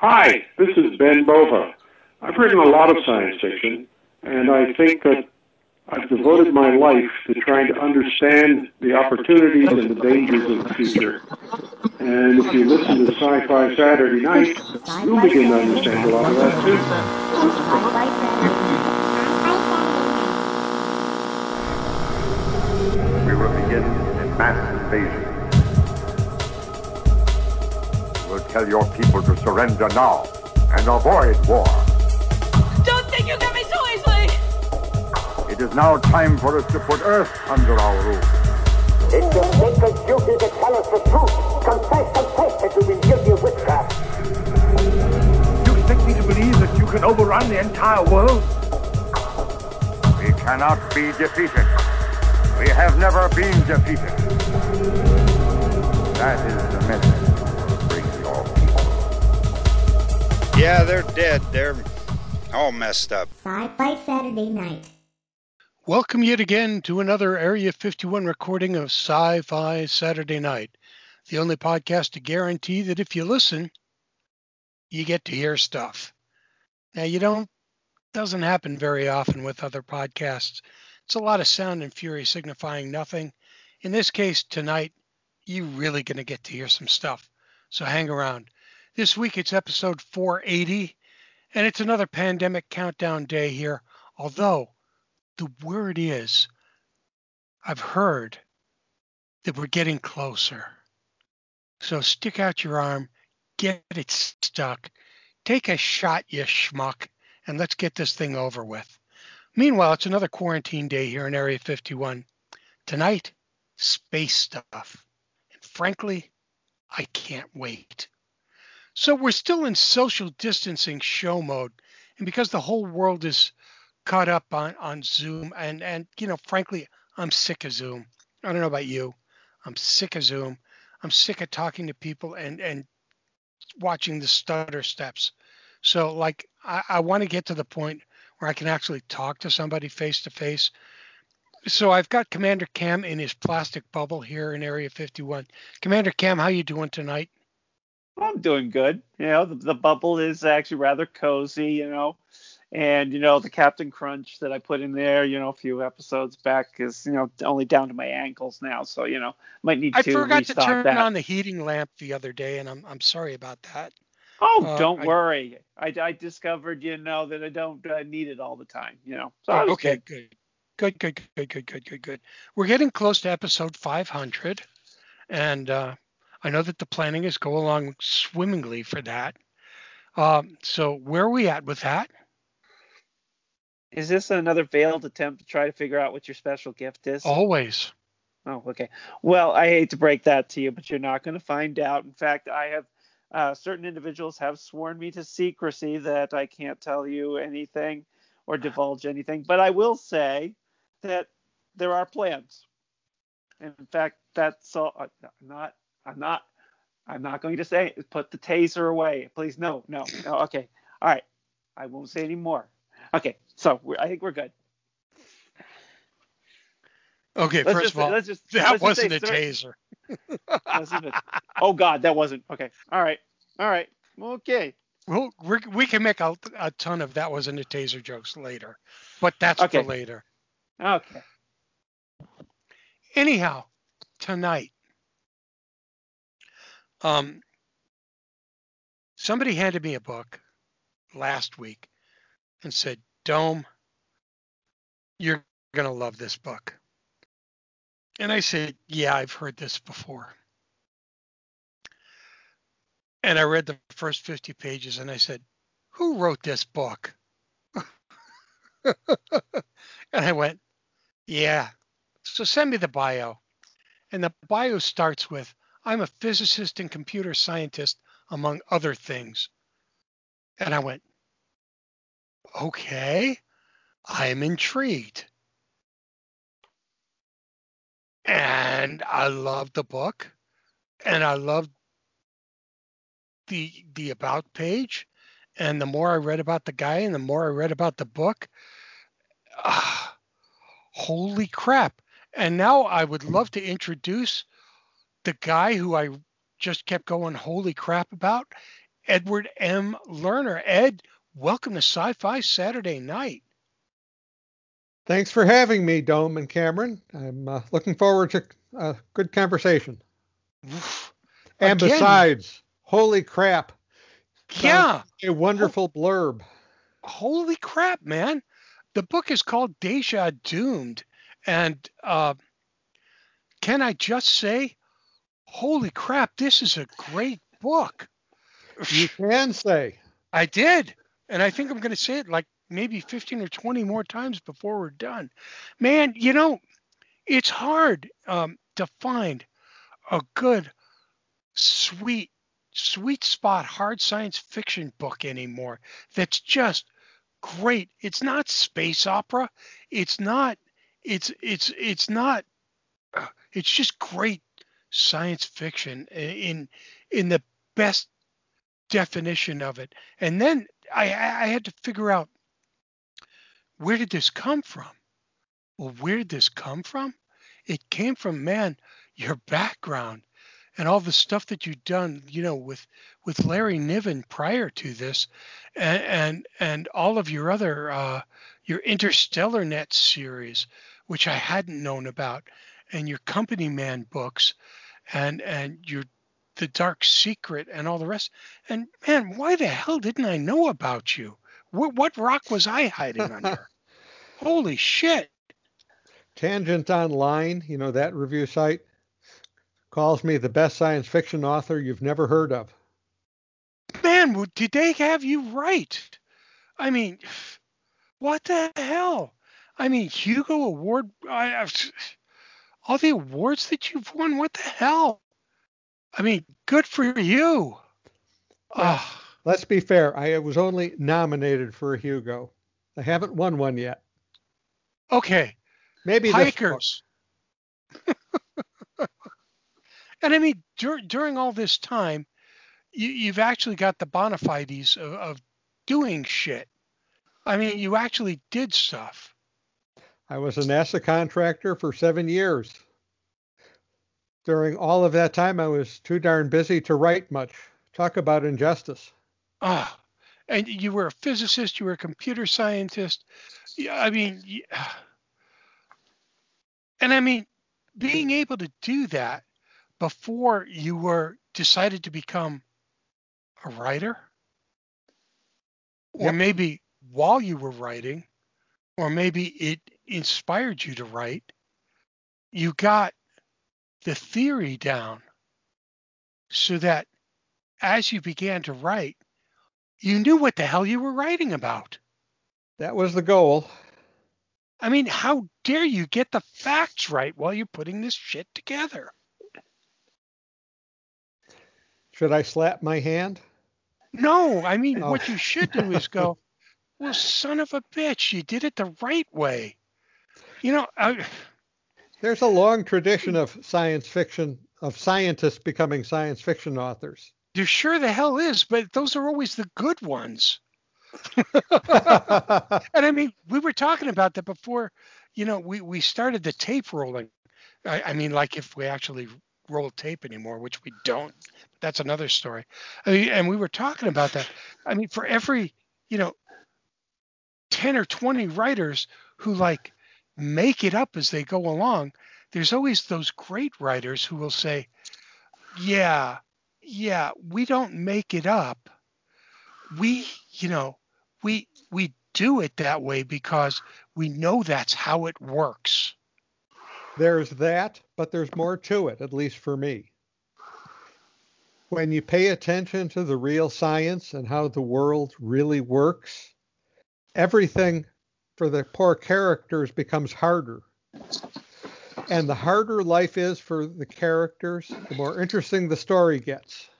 Hi, this is Ben Bova. I've written a lot of science fiction, and I think that I've devoted my life to trying to understand the opportunities and the dangers of the future. And if you listen to Sci-Fi Saturday Night, you'll begin to understand a lot of that too. We will begin a mass invasion. Tell your people to surrender now and avoid war. Don't think you get me so easily! It is now time for us to put Earth under our rule. It's your sacred duty to tell us the truth. Confess, confess that you've been guilty of witchcraft. You expect me to believe that you can overrun the entire world? We cannot be defeated. We have never been defeated. That is the message Yeah, they're dead. They're all messed up. Sci-Fi Saturday Night. Welcome yet again to another Area 51 recording of Sci Fi Saturday Night, the only podcast to guarantee that if you listen, you get to hear stuff. Now, you don't, doesn't happen very often with other podcasts. It's a lot of sound and fury signifying nothing. In this case, tonight, you're really going to get to hear some stuff. So hang around. This week it's episode 480, and it's another pandemic countdown day here, although the word is I've heard that we're getting closer. So stick out your arm, get it stuck, take a shot, you schmuck, and let's get this thing over with. Meanwhile, it's another quarantine day here in Area 51. Tonight, space stuff. And frankly, I can't wait. So we're still in social distancing show mode. And because the whole world is caught up on, on Zoom and, and you know, frankly, I'm sick of Zoom. I don't know about you. I'm sick of Zoom. I'm sick of talking to people and, and watching the stutter steps. So like I, I want to get to the point where I can actually talk to somebody face to face. So I've got Commander Cam in his plastic bubble here in Area 51. Commander Cam, how you doing tonight? I'm doing good. You know, the, the bubble is actually rather cozy, you know. And, you know, the Captain Crunch that I put in there, you know, a few episodes back is, you know, only down to my ankles now. So, you know, might need I to I forgot to turn that. on the heating lamp the other day, and I'm, I'm sorry about that. Oh, Uh, don't I- worry. I, I discovered, you know, that I don't uh, need it all the time, you know. So Oh, okay, good. good. Good, good, good, good, good, good, good. We're getting close to episode 500, and uh, I know that the planning is going along swimmingly for that. Um, so where are we at with that? Is this another veiled attempt to try to figure out what your special gift is? Always. Oh, okay. Well, I hate to break that to you, but you're not going to find out. In fact, I have uh, certain individuals have sworn me to secrecy that I can't tell you anything or divulge anything. But I will say that there are plans. In fact, that's all. I'm not. I'm not. I'm not going to say put the taser away, please. No, no, no. Okay. All right. I won't say any more. Okay. So we're, I think we're good. Okay, Let's first just, of all, let's just that let's just say wasn't a taser. Oh God, that wasn't okay. All right, all right, okay. We'll, we're, we can make a, a ton of that wasn't a taser jokes later, but that's Okay. for later. Okay. Anyhow, tonight, um, somebody handed me a book last week and said, Dome, you're going to love this book. And I said, Yeah, I've heard this before. And I read the first 50 pages and I said, Who wrote this book? and I went, Yeah. So send me the bio. And the bio starts with I'm a physicist and computer scientist, among other things. And I went, Okay, I'm intrigued. And I loved the book. And I loved the the about page. And the more I read about the guy and the more I read about the book, ah, holy crap. And now I would love to introduce the guy who I just kept going holy crap about. Edward M. Lerner. Ed, welcome to Sci Fi Saturday Night. Thanks for having me, Dome and Cameron. I'm uh, looking forward to a good conversation. And Again. besides, holy crap. Yeah. A wonderful blurb. Holy crap, man. The book is called Deja Doomed. And uh, can I just say, holy crap, this is a great book. You can say. I did. And I think I'm going to say it like maybe 15 or 20 more times before we're done. Man, you know, it's hard um, to find a good, sweet, sweet spot hard science fiction book anymore that's just great. It's not space opera. It's not. It's it's it's not. uh, It's just great science fiction in in the best definition of it. And then I I had to figure out where did this come from? Well, where did this come from? It came from man, your background and all the stuff that you've done, you know, with with Larry Niven prior to this, and and, and all of your other uh, your Interstellar Net series, which I hadn't known about, and your Company Man books, and and your the Dark Secret and all the rest. And man, why the hell didn't I know about you? What what rock was I hiding under? Holy shit! Tangent Online, you know, that review site, calls me the best science fiction author you've never heard of. Man, did they have you right? I mean, what the hell? I mean, Hugo Award, I, I've, all the awards that you've won, what the hell? I mean, good for you. Let's be fair, I was only nominated for a Hugo. I haven't won one yet. okay, Maybe hikers. and I mean, dur- during all this time, you, you've actually got the bona fides of, of doing shit. I mean, you actually did stuff. I was a NASA contractor for seven years. During all of that time, I was too darn busy to write much. Talk about injustice. Ah, and you were a physicist, you were a computer scientist. Yeah, I mean, y- and I mean, being able to do that before you were decided to become a writer, or Yep. maybe while you were writing, or maybe it inspired you to write, you got the theory down so that as you began to write, you knew what the hell you were writing about. That was the goal. I mean, how dare you get the facts right while you're putting this shit together? Should I slap my hand? No, I mean, Oh. what you should do is go, well, son of a bitch, you did it the right way. You know, I, There's a long tradition of science fiction, of scientists becoming science fiction authors. there sure the hell is, but those are always the good ones. And I mean, we were talking about that before, you know, we, we started the tape rolling. I, I mean, like if we actually roll tape anymore, which we don't, that's another story. I mean, and we were talking about that. I mean, for every, you know, 10 or 20 writers who like make it up as they go along, there's always those great writers who will say, yeah, yeah, we don't make it up. We, you know, we we do it that way because we know that's how it works. There's that, but there's more to it, at least for me. When you pay attention to the real science and how the world really works, everything for the poor characters becomes harder. And the harder life is for the characters, the more interesting the story gets.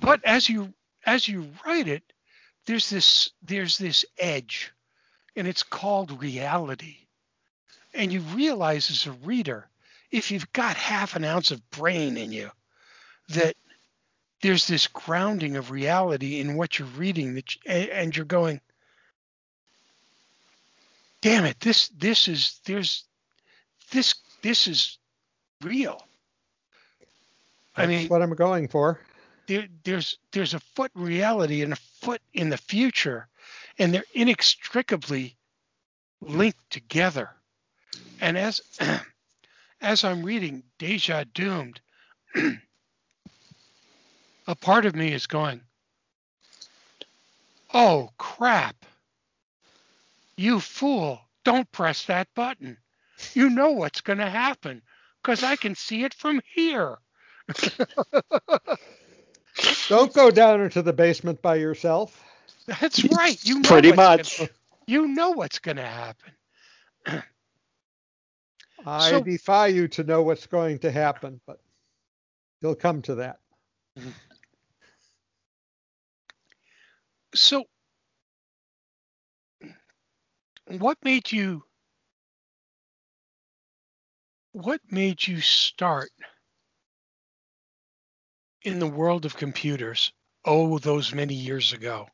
But as you as you write it, there's this there's this edge, and it's called reality. And you realize as a reader, if you've got half an ounce of brain in you, that there's this grounding of reality in what you're reading that you, and, and you're going damn it this this is there's this this is real i That's mean what I'm going for. there, there's there's a foot reality and a foot in the future, and they're inextricably linked together. And as as I'm reading Deja Doomed, a part of me is going, "Oh crap! You fool! Don't press that button. You know what's going to happen because I can see it from here." Don't go down into the basement by yourself. That's right. You know Pretty much. Gonna, you know what's going to happen. I So- defy you to know what's going to happen, but you'll come to that. So, what made you? What made you start in the world of computers? Oh, those many years ago.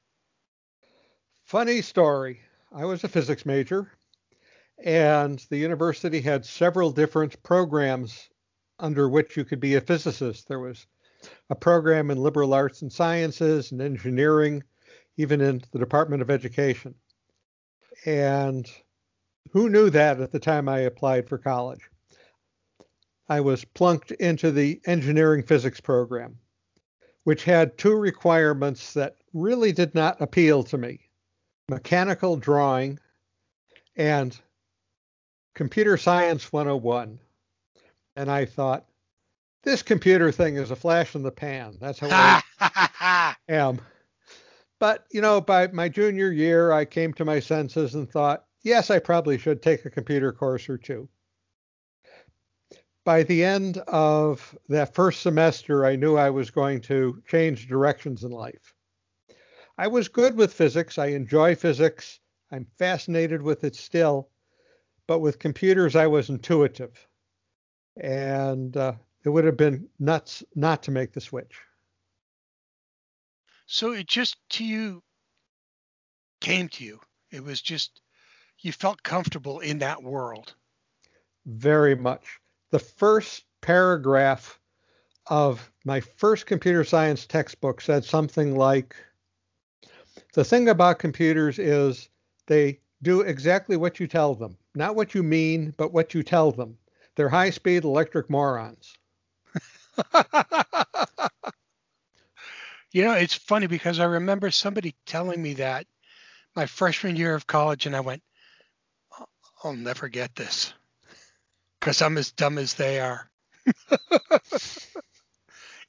Funny story. I was a physics major, and the university had several different programs under which you could be a physicist. There was a program in liberal arts and sciences and engineering, even in the Department of Education. And who knew that at the time I applied for college? I was plunked into the engineering physics program, which had two requirements that really did not appeal to me mechanical drawing and computer science 101. And I thought, this computer thing is a flash in the pan. That's how I am. But, you know, by my junior year, I came to my senses and thought, yes, I probably should take a computer course or two. By the end of that first semester, I knew I was going to change directions in life. I was good with physics. I enjoy physics. I'm fascinated with it still. But with computers, I was intuitive. And uh, it would have been nuts not to make the switch. So it just to you came to you. It was just you felt comfortable in that world. Very much. The first paragraph of my first computer science textbook said something like The thing about computers is they do exactly what you tell them, not what you mean, but what you tell them. They're high speed electric morons. You know, it's funny because I remember somebody telling me that my freshman year of college, and I went, "I'll- never get this because I'm as dumb as they are. and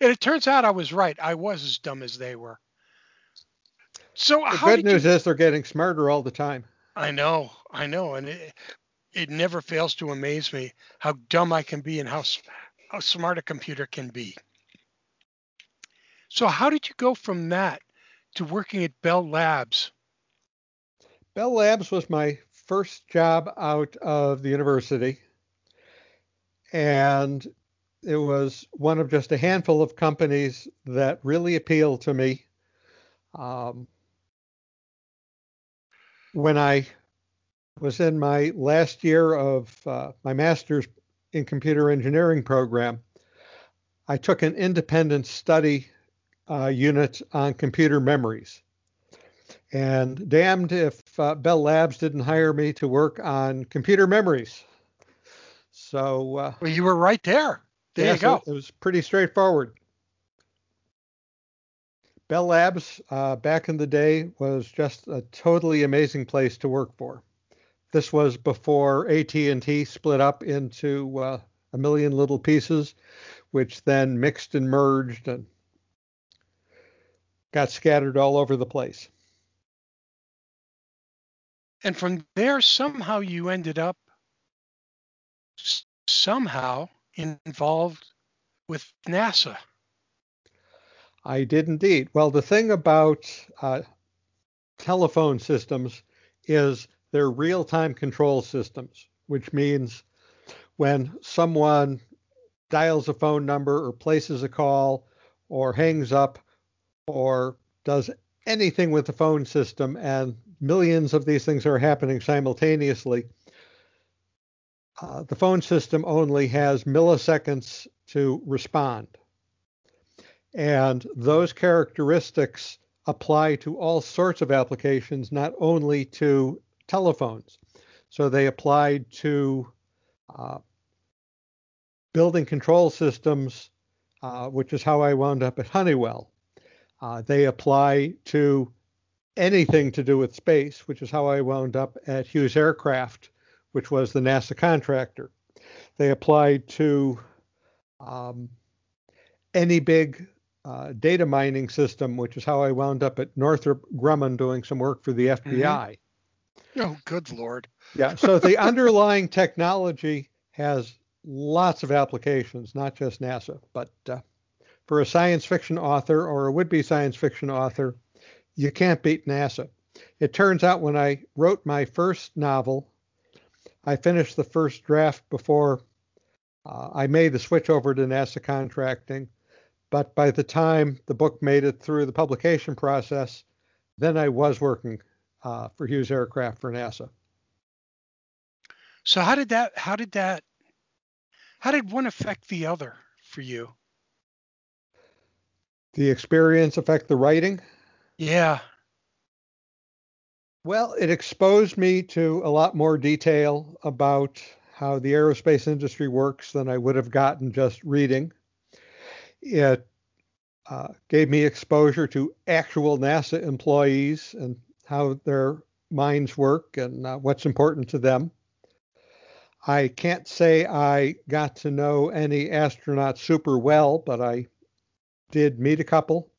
it turns out I was right. I was as dumb as they were. So The how good news you, is they're getting smarter all the time. I know, I know, and it, it never fails to amaze me how dumb I can be and how how smart a computer can be. So how did you go from that to working at Bell Labs? Bell Labs was my first job out of the university. And it was one of just a handful of companies that really appealed to me. Um, when I was in my last year of uh, my master's in computer engineering program, I took an independent study uh, unit on computer memories. And damned if uh, Bell Labs didn't hire me to work on computer memories. So uh, Well, you were right there. There yeah, you go. so it was pretty straightforward. Bell Labs uh, back in the day was just a totally amazing place to work for. This was before AT&T split up into uh, a million little pieces, which then mixed and merged and got scattered all over the place. And from there, somehow you ended up somehow involved with NASA. I did indeed. Well, the thing about uh, telephone systems is they're real time control systems, which means when someone dials a phone number or places a call or hangs up or does anything with the phone system, and millions of these things are happening simultaneously, uh, the phone system only has milliseconds to respond. And those characteristics apply to all sorts of applications, not only to telephones. So they applied to uh, building control systems, uh, which is how I wound up at Honeywell. Uh, they apply to anything to do with space, which is how I wound up at Hughes Aircraft, which was the NASA contractor. They apply to um, any big uh, data mining system, which is how I wound up at Northrop Grumman doing some work for the FBI. Mm-hmm. Oh, good lord. Yeah, so the underlying technology has lots of applications, not just NASA. But uh, for a science fiction author or a would be science fiction author, you can't beat NASA. It turns out when I wrote my first novel, I finished the first draft before uh, I made the switch over to NASA contracting. But by the time the book made it through the publication process, then I was working uh, for Hughes Aircraft for NASA. So how did that how did that how did one affect the other for you? The experience affect the writing? Yeah. Well, it exposed me to a lot more detail about how the aerospace industry works than I would have gotten just reading. It uh, gave me exposure to actual NASA employees and how their minds work and uh, what's important to them. I can't say I got to know any astronauts super well, but I did meet a couple.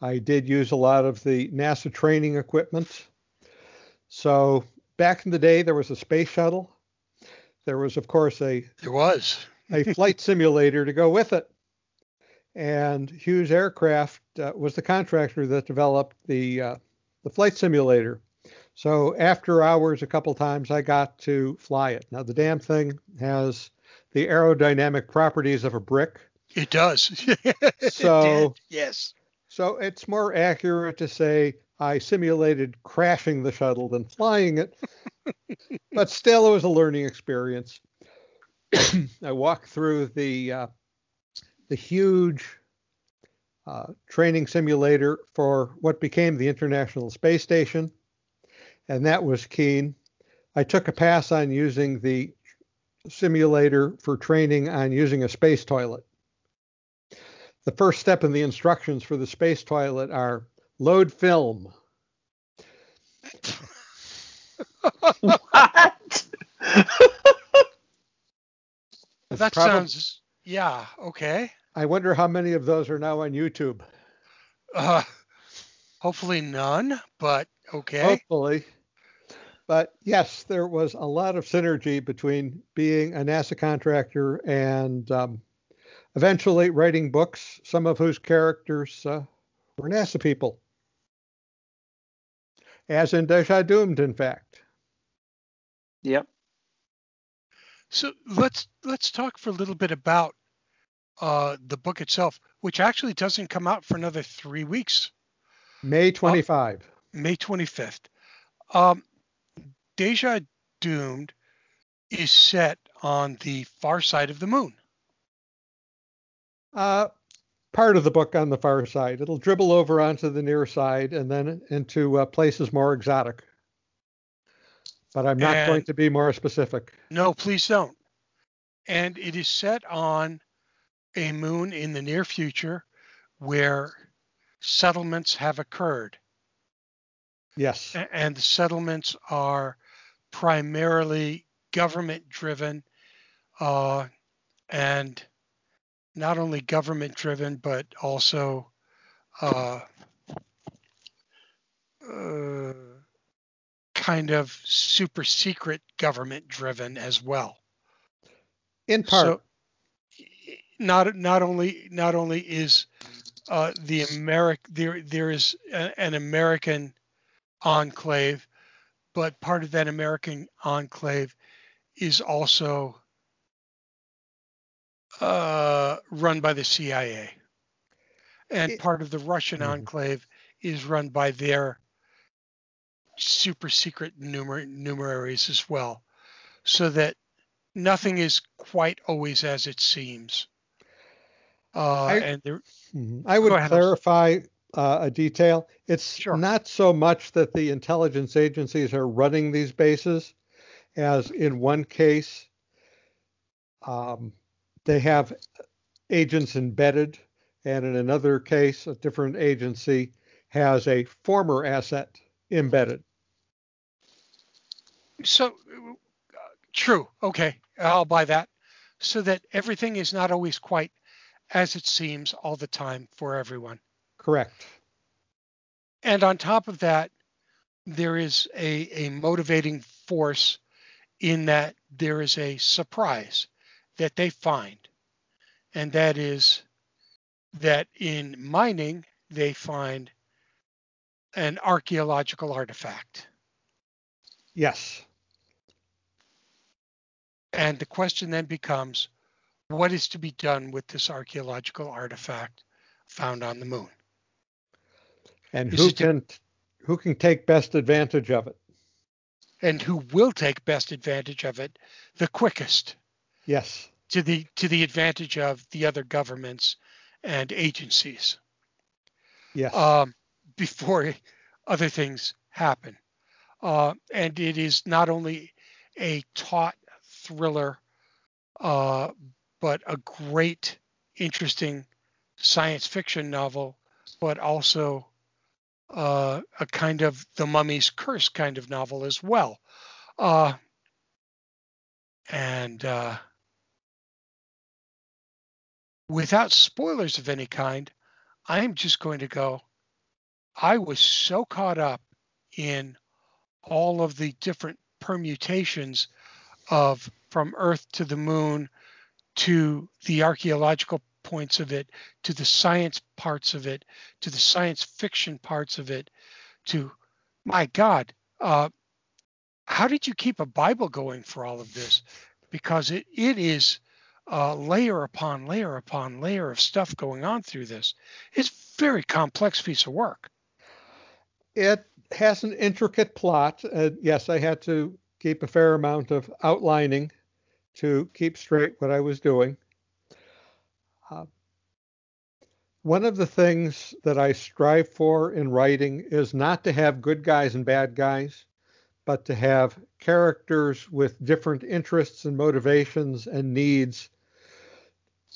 I did use a lot of the NASA training equipment. So back in the day, there was a space shuttle. There was, of course, a there was a flight simulator to go with it. And Hughes Aircraft uh, was the contractor that developed the uh, the flight simulator. So after hours, a couple times, I got to fly it. Now the damn thing has the aerodynamic properties of a brick. It does. so it yes. So it's more accurate to say I simulated crashing the shuttle than flying it. but still, it was a learning experience. I walked through the uh, the huge uh, training simulator for what became the International Space Station and that was keen. I took a pass on using the simulator for training on using a space toilet. The first step in the instructions for the space toilet are load film. what? that probably, sounds, yeah, okay. I wonder how many of those are now on YouTube. Uh, hopefully none, but okay. Hopefully. But yes, there was a lot of synergy between being a NASA contractor and um, eventually writing books, some of whose characters uh, were NASA people, as in Deja Doomed, in fact. Yep. So let's let's talk for a little bit about uh, the book itself, which actually doesn't come out for another three weeks. May 25. Uh, May 25th. Um, Deja Doomed is set on the far side of the moon. Uh, part of the book on the far side. It'll dribble over onto the near side and then into uh, places more exotic. But I'm not and, going to be more specific. No, please don't. And it is set on a moon in the near future where settlements have occurred. Yes. And the settlements are primarily government driven uh, and not only government driven, but also uh, uh, kind of super secret government driven as well. In part. So not not only not only is uh, the Americ there there is a, an American enclave but part of that American enclave is also uh, run by the CIA. And it, part of the Russian mm-hmm. enclave is run by their super secret numer- numeraries as well. So that nothing is quite always as it seems. Uh, I- and there, Mhm. I would ahead, clarify uh, a detail. It's Sure. not so much that the intelligence agencies are running these bases, as in one case, um, they have agents embedded, and in another case, a different agency has a former asset embedded. so uh, true. Okay, I'll buy that. So that everything is not always quite as it seems all the time for everyone. Correct. And on top of that, there is a, a motivating force in that there is a surprise that they find. And that is that in mining, they find an archaeological artifact. Yes. And the question then becomes what is to be done with this archaeological artifact found on the moon? And Is who can who can take best advantage of it? And who will take best advantage of it the quickest? Yes. to the to the advantage of the other governments and agencies Yes. um, before other things happen. Uh, and it is not only a taut thriller, uh, but a great, interesting science fiction novel, but also uh, a kind of the mummy's curse kind of novel as well. Uh, and uh, without spoilers of any kind, I'm just going to go. I was so caught up in all of the different permutations of from Earth to the moon to the archaeological points of it to the science parts of it to the science fiction parts of it to my god uh, how did you keep a bible going for all of this because it, it is uh, layer upon layer upon layer of stuff going on through this it's very complex piece of work It has an intricate plot. Uh, yes, I had to keep a fair amount of outlining to keep straight what I was doing. Uh, one of the things that I strive for in writing is not to have good guys and bad guys, but to have characters with different interests and motivations and needs,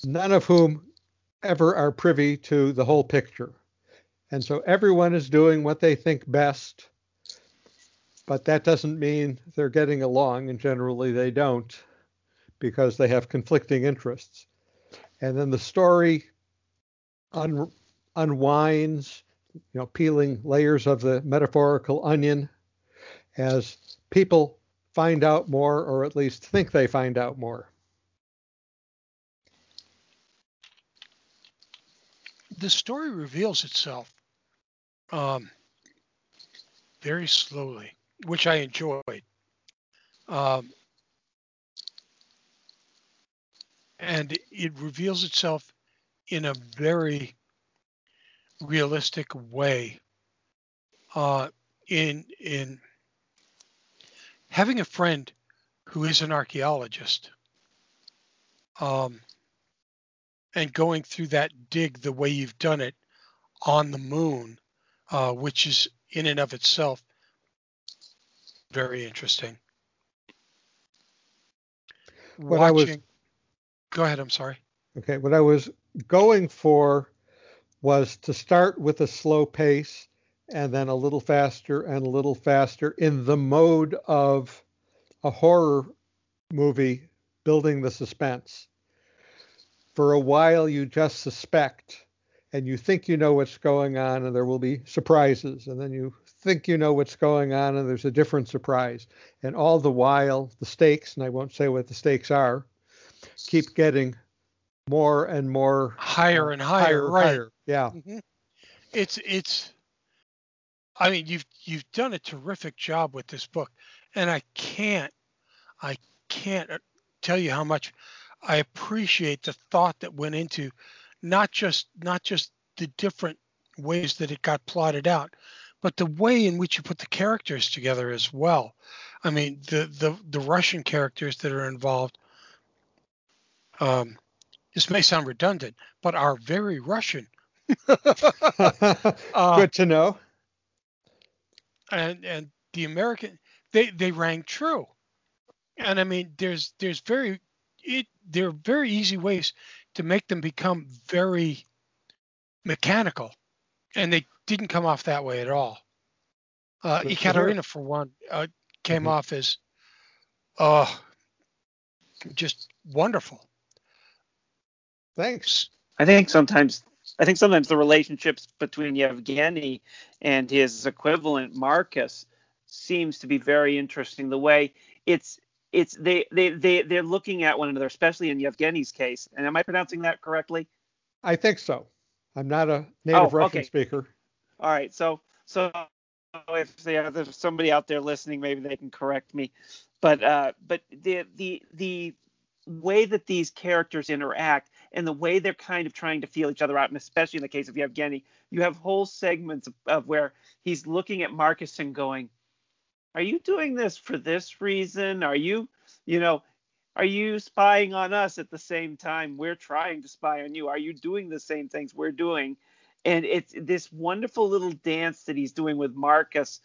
none of whom ever are privy to the whole picture. And so everyone is doing what they think best, but that doesn't mean they're getting along, and generally they don't because they have conflicting interests. And then the story un- unwinds, you know, peeling layers of the metaphorical onion as people find out more, or at least think they find out more. The story reveals itself um, very slowly, which I enjoyed. Um, and it reveals itself in a very realistic way. Uh, in in having a friend who is an archaeologist, um, and going through that dig the way you've done it on the moon, uh, which is in and of itself very interesting. What I was- go ahead. I'm sorry. Okay, what I was going for was to start with a slow pace and then a little faster and a little faster in the mode of a horror movie building the suspense. For a while, you just suspect and you think you know what's going on, and there will be surprises. And then you think you know what's going on, and there's a different surprise. And all the while, the stakes, and I won't say what the stakes are, keep getting more and more Higher and higher, right? higher. Yeah. Mhm. It's it's. I mean, you've you've done a terrific job with this book, and I can't, I can't uh, tell you how much I appreciate the thought that went into not just not just the different ways that it got plotted out, but the way in which you put the characters together as well. I mean, the the the Russian characters that are involved. Um, this may sound redundant, but are very Russian. uh, Good to know. And and the American they they rang true. And I mean there's there's very it there are very easy ways to make them become very mechanical. And they didn't come off that way at all. Uh, Ekaterina, for one, uh, came mm-hmm. off as, oh, just wonderful. Thanks. I think sometimes I think sometimes the relationships between Yevgeny and his equivalent Marcus seems to be very interesting. The way it's it's they they they they're looking at one another, especially in Yevgeny's case. And am I pronouncing that correctly? I think so. I'm not a native oh, Russian okay. speaker. All right, so so if there's somebody out there listening, maybe they can correct me. But uh, but the the the way that these characters interact and the way they're kind of trying to feel each other out, and especially in the case of Yevgeny, you have whole segments of, of where he's looking at Marcus and going, "Are you doing this for this reason? Are you, you know, are you spying on us at the same time we're trying to spy on you? Are you doing the same things we're doing?" And it's this wonderful little dance that he's doing with Marcus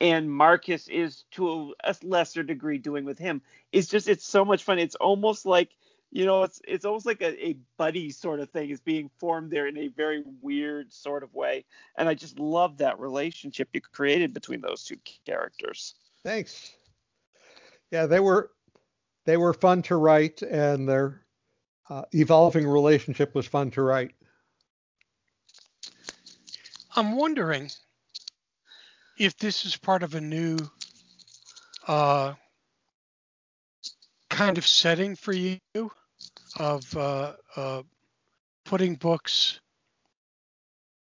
and Marcus is to a lesser degree doing with him. It's just it's so much fun. It's almost like you know it's it's almost like a, a buddy sort of thing is being formed there in a very weird sort of way. And I just love that relationship you created between those two characters. Thanks. Yeah, they were they were fun to write, and their uh, evolving relationship was fun to write. I'm wondering if this is part of a new uh, kind of setting for you of uh, uh, putting books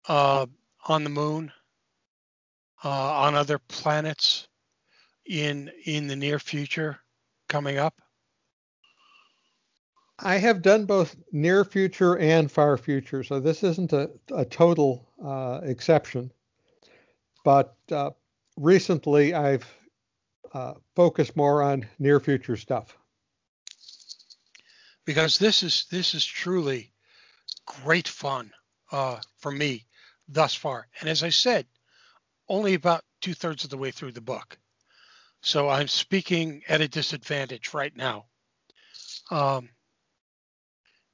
uh, on the moon, uh, on other planets in in the near future coming up? I have done both near future and far future, so this isn't a, a total uh, exception. But uh, recently, I've focused more on near future stuff. Because this is this is truly great fun uh, for me thus far, and as I said, only about two thirds of the way through the book, so I'm speaking at a disadvantage right now. Um,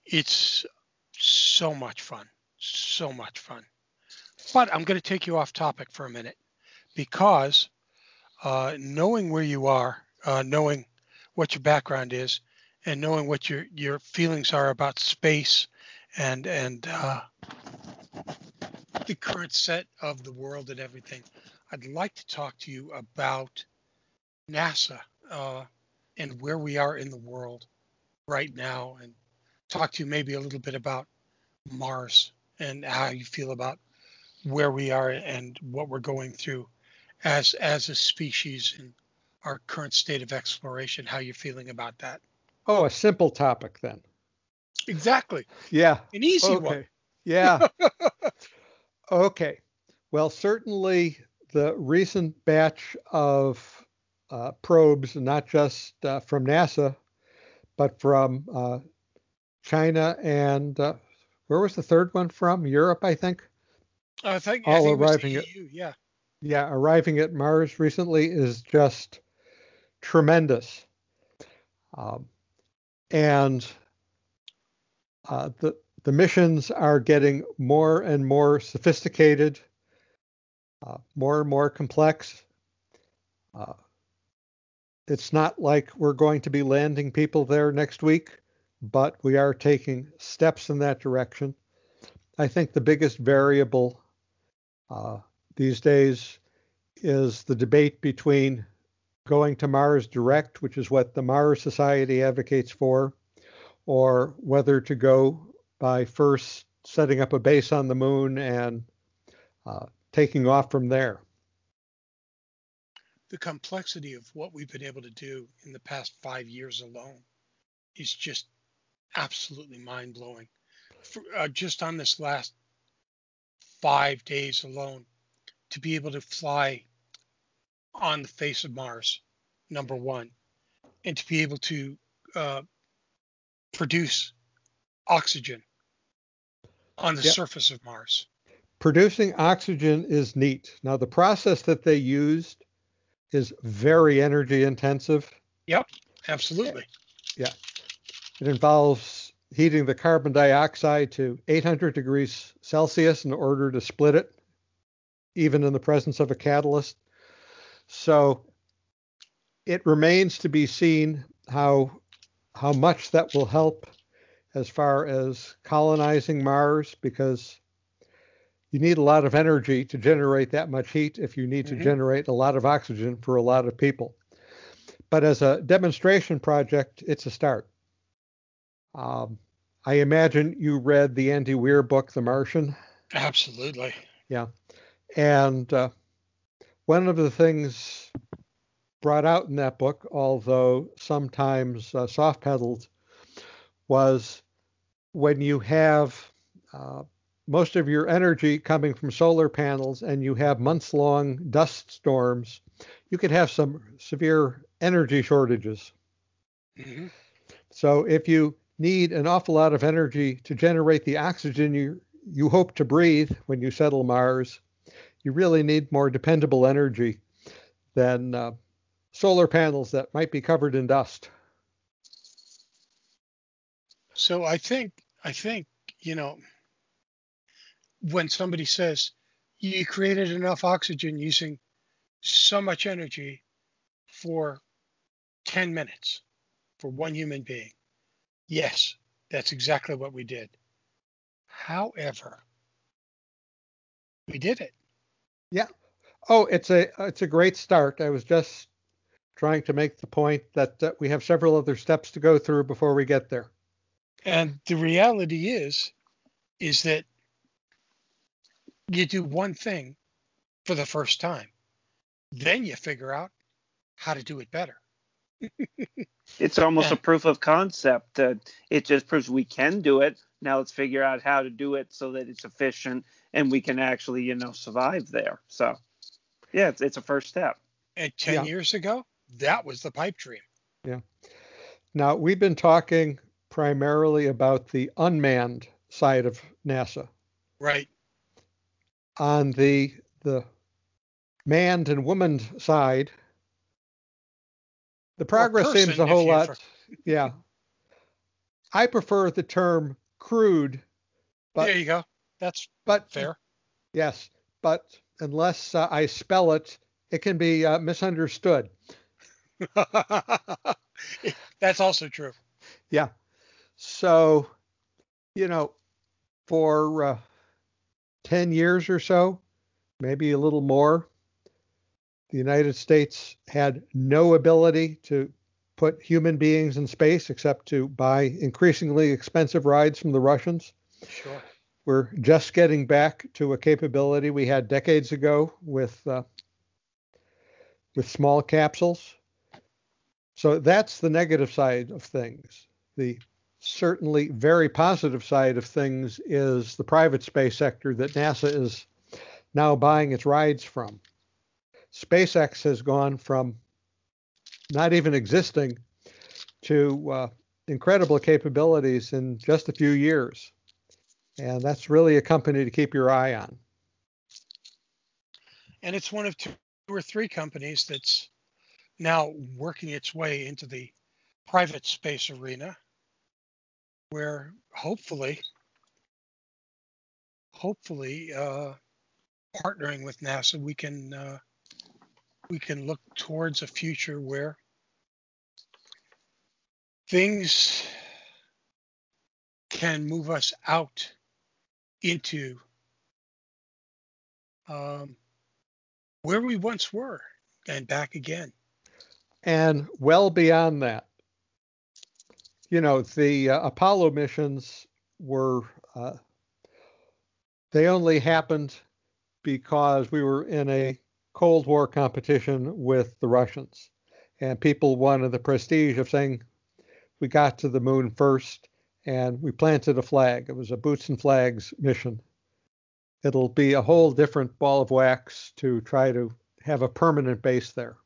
it's so much fun, so much fun. But I'm going to take you off topic for a minute because uh, knowing where you are, uh, knowing what your background is, and knowing what your your feelings are about space and and uh, the current set of the world and everything, I'd like to talk to you about NASA uh, and where we are in the world right now, and talk to you maybe a little bit about Mars and how you feel about where we are and what we're going through as as a species in our current state of exploration. How you're feeling about that? Oh, a simple topic then. Exactly. Yeah. An easy okay. one. Yeah. okay. Well, certainly the recent batch of uh, probes, not just uh, from NASA, but from uh, China and uh, where was the third one from? Europe, I think. I think all I think arriving EU, at yeah. Yeah, arriving at Mars recently is just tremendous. Um, and uh, the the missions are getting more and more sophisticated, uh, more and more complex. Uh, it's not like we're going to be landing people there next week, but we are taking steps in that direction. I think the biggest variable uh, these days is the debate between going to Mars direct, which is what the Mars Society advocates for, or whether to go by first setting up a base on the moon and uh, taking off from there. The complexity of what we've been able to do in the past five years alone is just absolutely mind blowing. Uh, just on this last five days alone to be able to fly on the face of Mars, number one, and to be able to uh, produce oxygen on the Yep. surface of Mars. Producing oxygen is neat. Now, the process that they used is very energy intensive. Yep, absolutely. Yeah. It involves heating the carbon dioxide to 800 degrees Celsius in order to split it, even in the presence of a catalyst. So it remains to be seen how how much that will help as far as colonizing Mars because you need a lot of energy to generate that much heat if you need Mhm. to generate a lot of oxygen for a lot of people. But as a demonstration project, it's a start. Um, I imagine you read the Andy Weir book, The Martian. Absolutely. Yeah. And uh, one of the things brought out in that book, although sometimes uh, soft pedaled, was when you have uh, most of your energy coming from solar panels and you have months long dust storms, you could have some severe energy shortages. hmm So if you need an awful lot of energy to generate the oxygen you you hope to breathe when you settle Mars, you really need more dependable energy than uh, solar panels that might be covered in dust. So I think I think you know when somebody says you created enough oxygen using so much energy for 10 minutes for one human being. Yes, that's exactly what we did. However, we did it. Oh, it's a it's a great start. I was just trying to make the point that uh, we have several other steps to go through before we get there. And the reality is, is that you do one thing for the first time, then you figure out how to do it better. It's almost Yeah. a proof of concept. Uh, it just proves we can do it. Now let's figure out how to do it so that it's efficient and we can actually, you know, survive there. So, yeah, it's, it's a first step. And 10 Yeah. years ago, that was the pipe dream. Yeah. Now we've been talking primarily about the unmanned side of NASA. Right. on the the manned and womaned side, the progress seems a whole lot. for- Yeah, I prefer the term crewed, but there you go. That's but fair. yes, but unless uh, I spell it, it can be uh, misunderstood. That's also true. Yeah, so you know, for uh, ten years or so, maybe a little more, the United States had no ability to put human beings in space except to buy increasingly expensive rides from the Russians. Sure. We're just getting back to a capability we had decades ago with uh, with small capsules. So that's the negative side of things. The certainly very positive side of things is the private space sector that NASA is now buying its rides from. SpaceX has gone from not even existing to uh, incredible capabilities in just a few years. And that's really a company to keep your eye on. And it's one of two or three companies that's now working its way into the private space arena where hopefully hopefully uh, partnering with NASA we can uh, we can look towards a future where things can move us out into um, where we once were and back again. And well beyond that, you know, the uh, Apollo missions were, uh, they only happened because we were in a Cold War competition with the Russians. And people wanted the prestige of saying, we got to the moon first and we planted a flag. It was a boots and flags mission. It'll be a whole different ball of wax to try to have a permanent base there.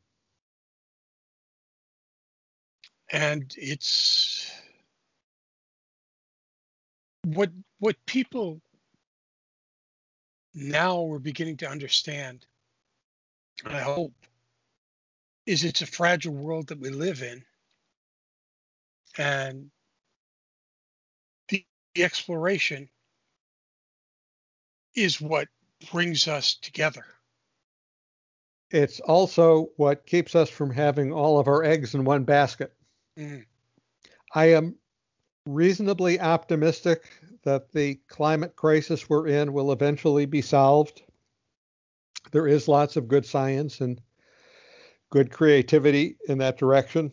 And it's what what people now we're beginning to understand, I hope, is it's a fragile world that we live in. And the, exploration is what brings us together. It's also what keeps us from having all of our eggs in one basket. Mm. I am reasonably optimistic that the climate crisis we're in will eventually be solved. There is lots of good science and good creativity in that direction.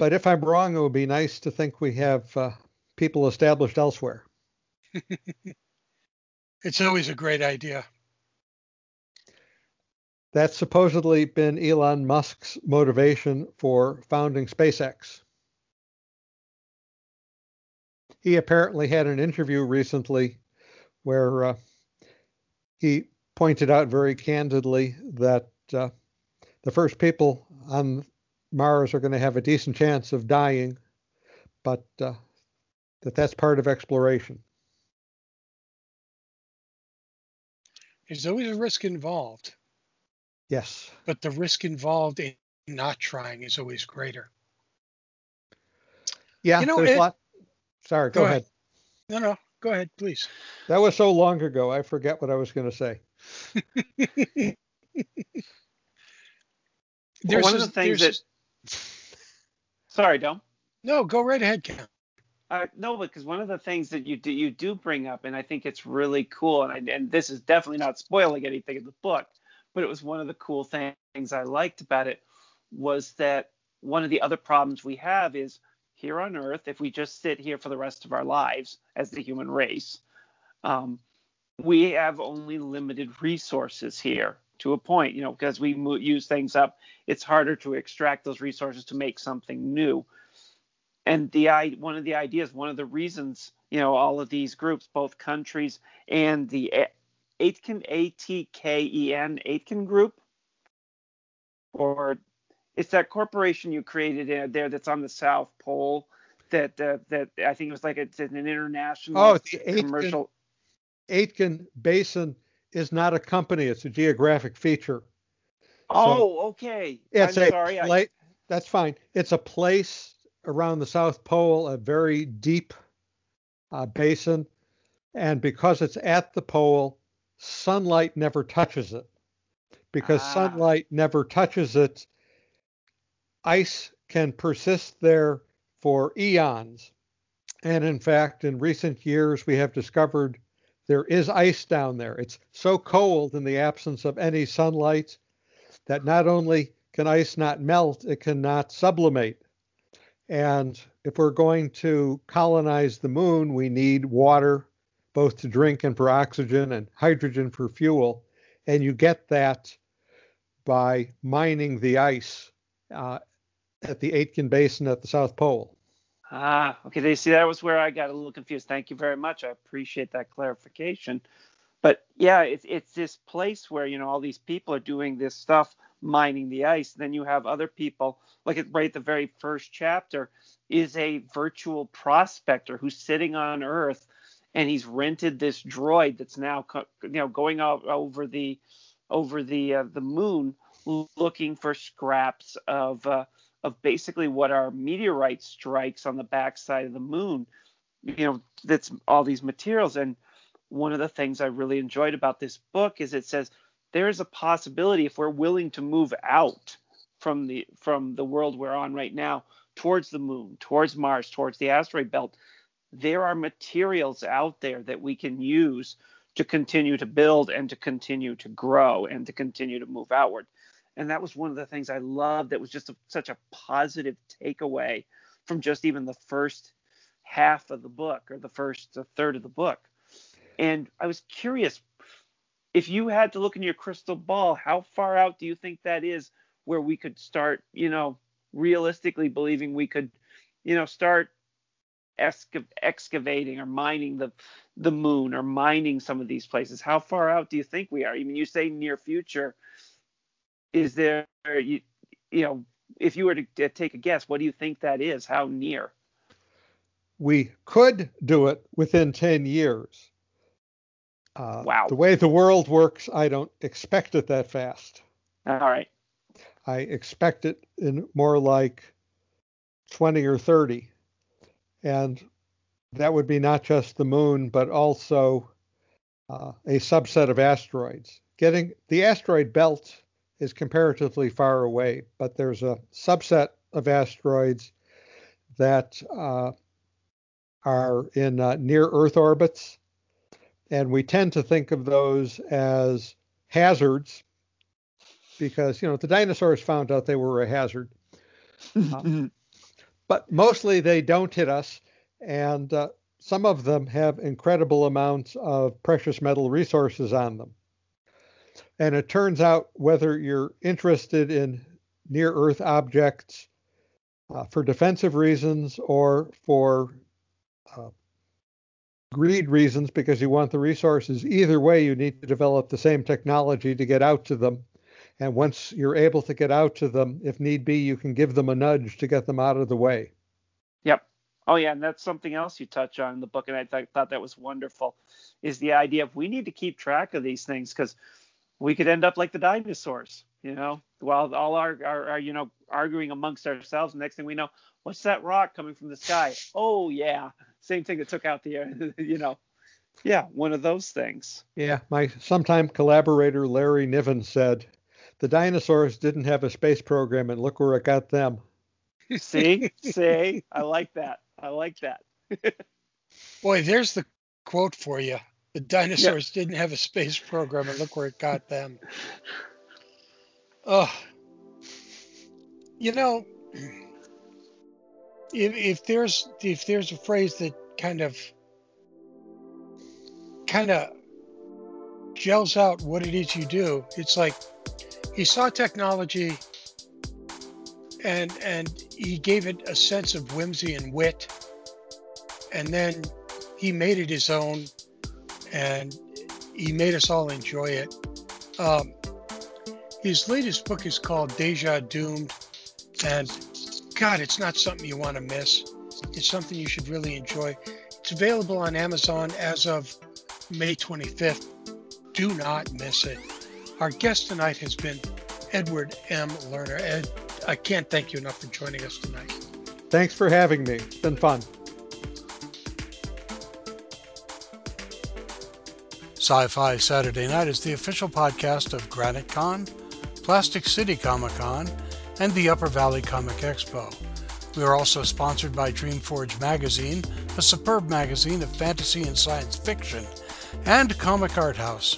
But if I'm wrong, it would be nice to think we have uh, people established elsewhere. it's always a great idea. That's supposedly been Elon Musk's motivation for founding SpaceX. He apparently had an interview recently where uh, he pointed out very candidly that uh, the first people on Mars are going to have a decent chance of dying, but uh, that that's part of exploration. There's always a risk involved. Yes. But the risk involved in not trying is always greater. Yeah, you know, there's it, a lot. Sorry, go, go ahead. ahead. No, no, go ahead, please. That was so long ago, I forget what I was going to say. well, one of the things that. Sorry, Dom. No, go right ahead, Ken. Uh, no, because one of the things that you do you do bring up, and I think it's really cool, and I, and this is definitely not spoiling anything in the book, but it was one of the cool things I liked about it was that one of the other problems we have is here on Earth, if we just sit here for the rest of our lives as the human race, um, we have only limited resources here to a point, you know, because we mo- use things up, it's harder to extract those resources to make something new. And the one of the ideas, one of the reasons, you know, all of these groups, both countries and the Aitken, A T K E N, Aitken Group, or it's that corporation you created there that's on the South Pole. That uh, that I think it was like it's an international oh, Aitken, commercial. Aitken Basin is not a company; it's a geographic feature. Oh, so okay. It's I'm a sorry. Pla- I... That's fine. It's a place around the South Pole, a very deep uh, basin, and because it's at the pole, sunlight never touches it. Because ah. sunlight never touches it, ice can persist there for eons. And in fact, in recent years, we have discovered there is ice down there. It's so cold in the absence of any sunlight that not only can ice not melt, it cannot sublimate. And if we're going to colonize the moon, we need water both to drink and for oxygen and hydrogen for fuel. And you get that by mining the ice uh, at the Aitken Basin at the South Pole. Ah, okay. They see that was where I got a little confused. Thank you very much. I appreciate that clarification. But yeah, it's it's this place where you know all these people are doing this stuff, mining the ice. Then you have other people, like right at the very first chapter, is a virtual prospector who's sitting on Earth and he's rented this droid that's now you know going out over the over the uh, the moon looking for scraps of uh, of basically what are meteorite strikes on the backside of the moon you know that's all these materials and one of the things i really enjoyed about this book is it says there is a possibility if we're willing to move out from the from the world we're on right now towards the moon towards mars towards the asteroid belt there are materials out there that we can use to continue to build and to continue to grow and to continue to move outward. And that was one of the things I loved. That was just a, such a positive takeaway from just even the first half of the book or the first third of the book. And I was curious if you had to look in your crystal ball, how far out do you think that is where we could start, you know, realistically believing we could, you know, start excavating or mining the the moon or mining some of these places how far out do you think we are i mean you say near future is there you, you know if you were to take a guess what do you think that is how near we could do it within 10 years. Uh, wow. The way the world works, I don't expect it that fast. All right. I expect it in more like 20 or 30. And that would be not just the moon, but also uh, a subset of asteroids. Getting the asteroid belt is comparatively far away, but there's a subset of asteroids that uh, are in uh, near Earth orbits. And we tend to think of those as hazards because, you know, the dinosaurs found out they were a hazard. Uh, but mostly they don't hit us. And uh, some of them have incredible amounts of precious metal resources on them. And it turns out whether you're interested in near Earth objects uh, for defensive reasons or for uh, greed reasons because you want the resources, either way, you need to develop the same technology to get out to them. And once you're able to get out to them, if need be, you can give them a nudge to get them out of the way. Yep. Oh yeah, and that's something else you touch on in the book, and I th- thought that was wonderful, is the idea of we need to keep track of these things because we could end up like the dinosaurs, you know, while all our, our, our, you know arguing amongst ourselves. Next thing we know, what's that rock coming from the sky? Oh yeah, same thing that took out the, air, you know, yeah, one of those things. Yeah, my sometime collaborator Larry Niven said, the dinosaurs didn't have a space program, and look where it got them. See, see, I like that. I like that. Boy, there's the quote for you. The dinosaurs yep. didn't have a space program, and look where it got them. Oh, you know, if, if there's if there's a phrase that kind of kind of gels out what it is you do, it's like he saw technology and and he gave it a sense of whimsy and wit and then he made it his own and he made us all enjoy it. Um, his latest book is called deja doomed and god it's not something you want to miss. It's something you should really enjoy. It's available on amazon as of may 25th do not miss it. Our guest tonight has been edward m. Lerner. Ed, I can't thank you enough for joining us tonight. Thanks for having me. It's been fun. Sci Fi Saturday Night is the official podcast of Granite Con, Plastic City Comic Con, and the Upper Valley Comic Expo. We are also sponsored by Dreamforge Magazine, a superb magazine of fantasy and science fiction, and Comic Art House.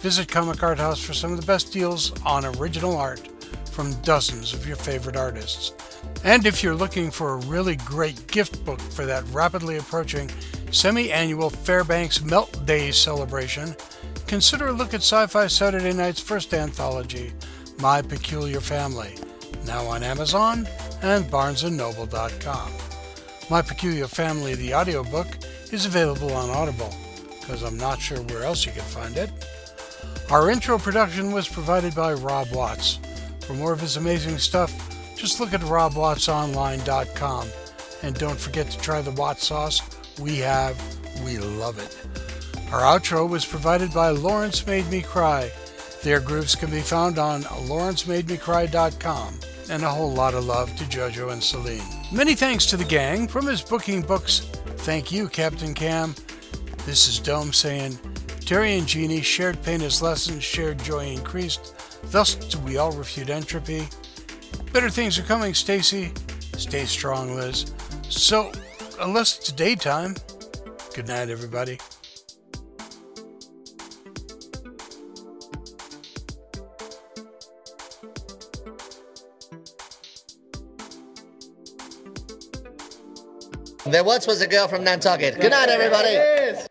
Visit Comic Art House for some of the best deals on original art from dozens of your favorite artists. And if you're looking for a really great gift book for that rapidly approaching semi annual Fairbanks Melt Days celebration, consider a look at Sci Fi Saturday Night's first anthology, My Peculiar Family, now on Amazon and BarnesandNoble.com. My Peculiar Family, the audiobook, is available on Audible, because I'm not sure where else you can find it. Our intro production was provided by Rob Watts. For more of his amazing stuff, just look at robwattsonline.com. And don't forget to try the Watt sauce. We have, we love it. Our outro was provided by Lawrence Made Me Cry. Their grooves can be found on lawrencemademecry.com. And a whole lot of love to Jojo and Celine. Many thanks to the gang from his booking books. Thank you, Captain Cam. This is Dome saying, Terry and Jeannie shared pain as lessons, shared joy increased. Thus do we all refute entropy. Better things are coming, Stacy. Stay strong, Liz. So, unless it's daytime, good night, everybody. There once was a girl from Nantucket. Good night, everybody.